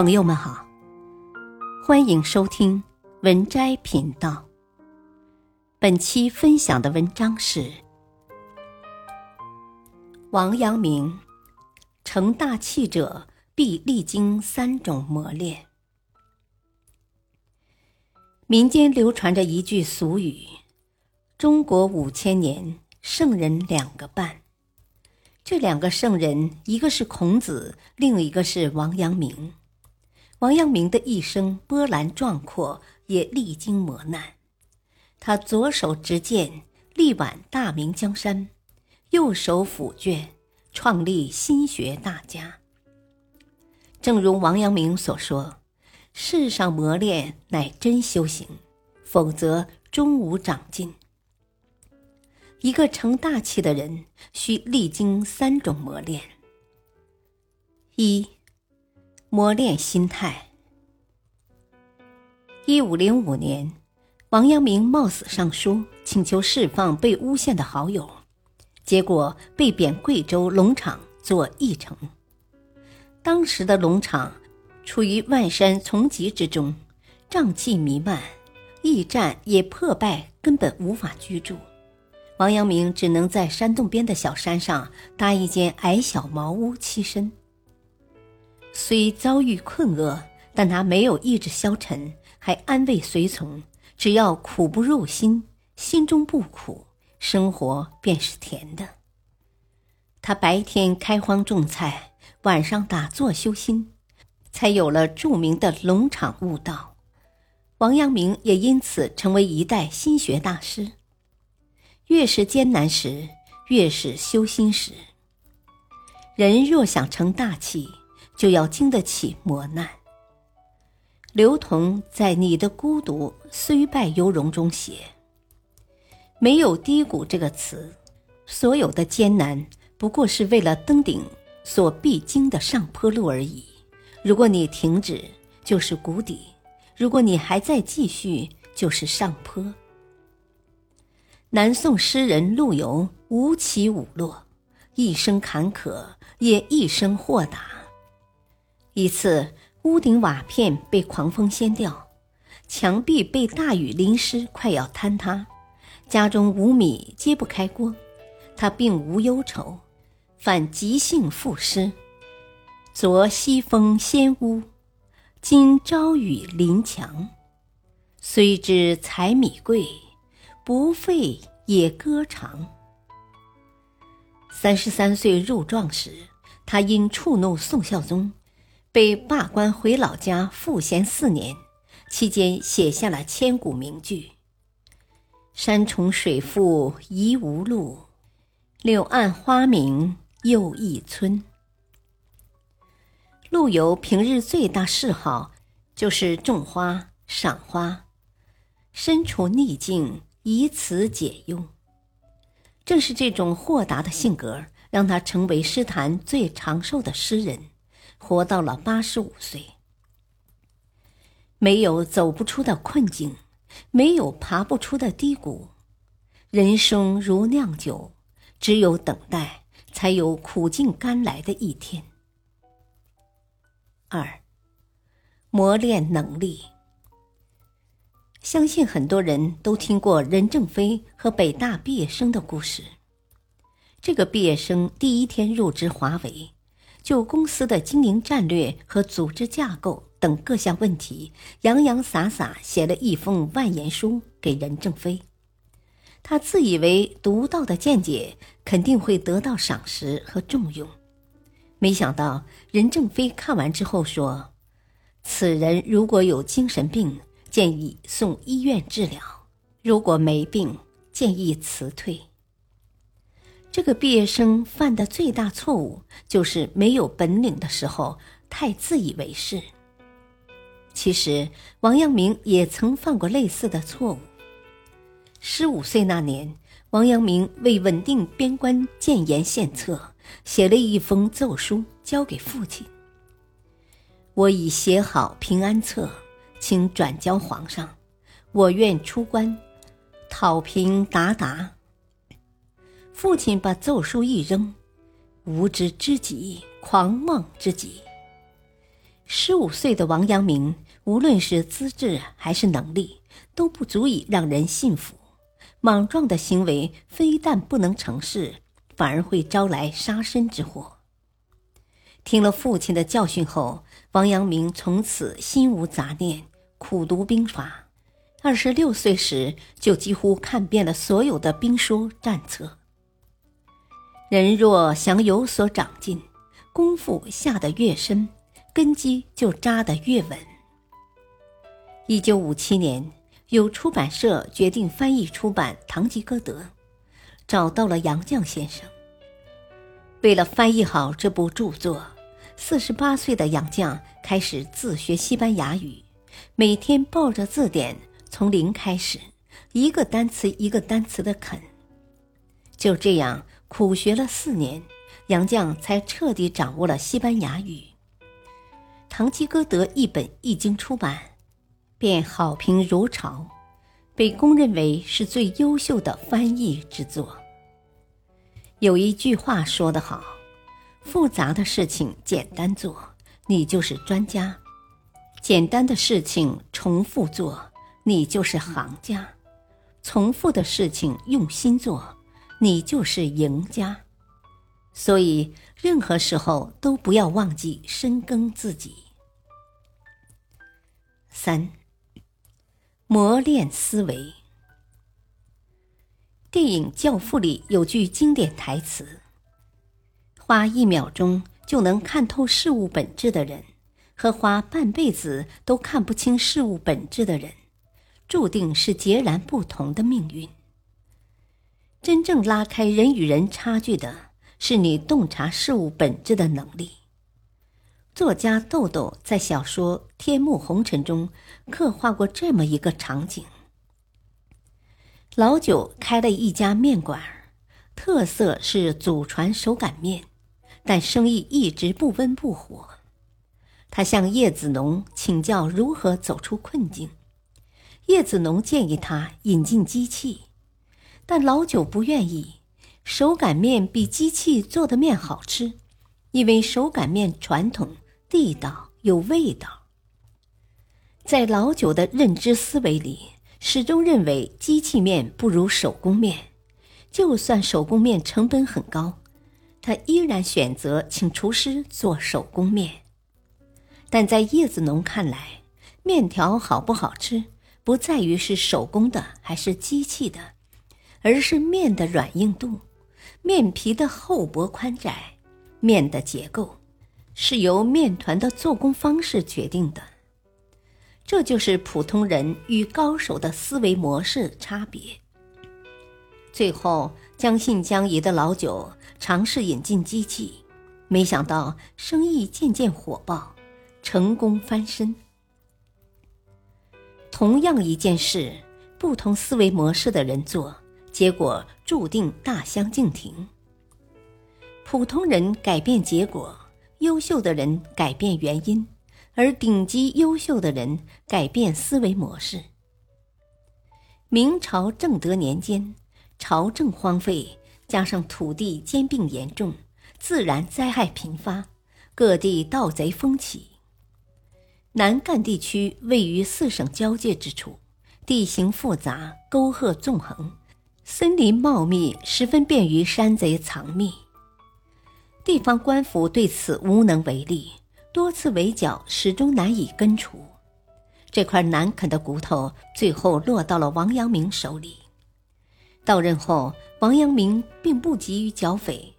朋友们好，欢迎收听文摘频道。本期分享的文章是王阳明：成大器者必历经三种磨练。民间流传着一句俗语：“中国五千年，圣人两个半。”这两个圣人，一个是孔子，另一个是王阳明。王阳明的一生波澜壮阔，也历经磨难。他左手执剑，力挽大明江山；右手抚卷，创立心学大家。正如王阳明所说：“世上磨练乃真修行，否则终无长进。”一个成大器的人，需历经三种磨练：一、磨练心态。一五零五年，王阳明冒死上书，请求释放被诬陷的好友，结果被贬贵州龙场做驿丞。当时的龙场处于万山丛集之中，瘴气弥漫，驿站也破败，根本无法居住。王阳明只能在山洞边的小山上搭一间矮小茅屋栖身。虽遭遇困厄，但他没有意志消沉，还安慰随从：“只要苦不入心，心中不苦，生活便是甜的。”他白天开荒种菜，晚上打坐修心，才有了著名的龙场悟道。王阳明也因此成为一代心学大师。越是艰难时，越是修心时。人若想成大器，就要经得起磨难。刘同在《你的孤独虽败犹荣》中写：“没有低谷这个词，所有的艰难不过是为了登顶所必经的上坡路而已。如果你停止，就是谷底；如果你还在继续，就是上坡。”南宋诗人陆游无起无落，一生坎坷，也一生豁达。一次，屋顶瓦片被狂风掀掉，墙壁被大雨淋湿，快要坍塌。家中无米，揭不开锅，他并无忧愁，反即兴赋诗：“昨西风掀屋，今朝雨淋墙。虽知柴米贵。”不废也歌长。三十三岁入壮时，他因触怒宋孝宗，被罢官回老家赋闲四年，期间写下了千古名句：“山重水复疑无路，柳暗花明又一村。”陆游平日最大嗜好就是种花、赏花，身处逆境。以此解忧。正是这种豁达的性格，让他成为诗坛最长寿的诗人，活到了八十五岁。没有走不出的困境，没有爬不出的低谷。人生如酿酒，只有等待，才有苦尽甘来的一天。二，磨练能力。相信很多人都听过任正非和北大毕业生的故事。这个毕业生第一天入职华为，就公司的经营战略和组织架构等各项问题，洋洋洒洒写了一封万言书给任正非。他自以为独到的见解肯定会得到赏识和重用，没想到任正非看完之后说：“此人如果有精神病。”建议送医院治疗，如果没病，建议辞退。这个毕业生犯的最大错误就是没有本领的时候太自以为是。其实王阳明也曾犯过类似的错误。十五岁那年，王阳明为稳定边关建言献策，写了一封奏书交给父亲：“我已写好平安册。”请转交皇上，我愿出关，讨平鞑靼。父亲把奏书一扔，无知之极，狂妄之极。十五岁的王阳明，无论是资质还是能力，都不足以让人信服。莽撞的行为非但不能成事，反而会招来杀身之祸。听了父亲的教训后，王阳明从此心无杂念，苦读兵法。二十六岁时，就几乎看遍了所有的兵书战策。人若想有所长进，功夫下得越深。根基就扎得越稳。一九五七年，有出版社决定翻译出版《堂吉诃德》，找到了杨绛先生。为了翻译好这部著作，四十八岁的杨绛开始自学西班牙语，每天抱着字典从零开始，一个单词一个单词的啃。就这样苦学了四年，杨绛才彻底掌握了西班牙语。《堂吉诃德》一本一经出版，便好评如潮，被公认为是最优秀的翻译之作。有一句话说得好：“复杂的事情简单做，你就是专家；简单的事情重复做，你就是行家；重复的事情用心做，你就是赢家。”所以，任何时候都不要忘记深耕自己。三、磨练思维。电影《教父》里有句经典台词：“花一秒钟就能看透事物本质的人，和花半辈子都看不清事物本质的人，注定是截然不同的命运。真正拉开人与人差距的。”是你洞察事物本质的能力。作家豆豆在小说《天幕红尘》中刻画过这么一个场景：老九开了一家面馆，特色是祖传手擀面，但生意一直不温不火。他向叶子农请教如何走出困境，叶子农建议他引进机器，但老九不愿意。手擀面比机器做的面好吃，因为手擀面传统、地道、有味道。在老九的认知思维里，始终认为机器面不如手工面。就算手工面成本很高，他依然选择请厨师做手工面。但在叶子农看来，面条好不好吃，不在于是手工的还是机器的，而是面的软硬度。面皮的厚薄宽窄，面的结构，是由面团的做工方式决定的。这就是普通人与高手的思维模式差别。最后，将信将疑的老九尝试引进机器，没想到生意渐渐火爆，成功翻身。同样一件事，不同思维模式的人做。结果注定大相径庭。普通人改变结果，优秀的人改变原因，而顶级优秀的人改变思维模式。明朝正德年间，朝政荒废，加上土地兼并严重，自然灾害频发，各地盗贼风起。南赣地区位于四省交界之处，地形复杂，沟壑纵横。森林茂密，十分便于山贼藏匿。地方官府对此无能为力，多次围剿，始终难以根除。这块难啃的骨头，最后落到了王阳明手里。到任后，王阳明并不急于剿匪，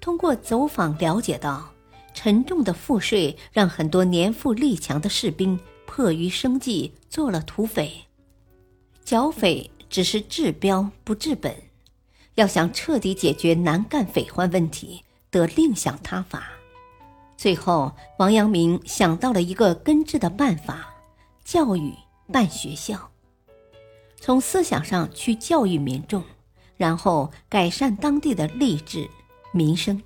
通过走访了解到，沉重的赋税让很多年富力强的士兵迫于生计做了土匪，剿匪。只是治标不治本，要想彻底解决南赣匪患问题，得另想他法。最后，王阳明想到了一个根治的办法：教育办学校，从思想上去教育民众，然后改善当地的吏治民生。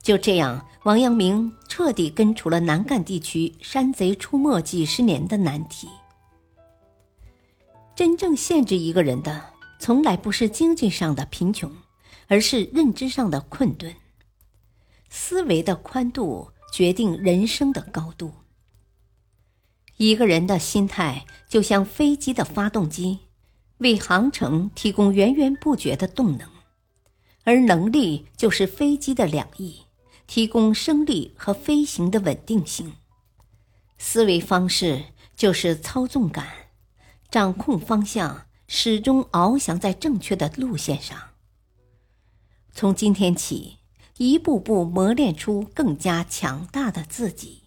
就这样，王阳明彻底根除了南赣地区山贼出没几十年的难题。真正限制一个人的，从来不是经济上的贫穷，而是认知上的困顿。思维的宽度决定人生的高度。一个人的心态就像飞机的发动机，为航程提供源源不绝的动能，而能力就是飞机的两翼，提供升力和飞行的稳定性。思维方式就是操纵感，掌控方向，始终翱翔在正确的路线上。从今天起，一步步磨练出更加强大的自己。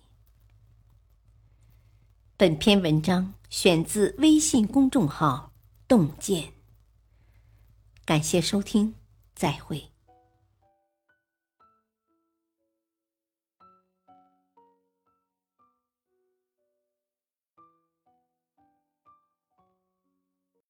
本篇文章选自微信公众号“洞见”，感谢收听，再会。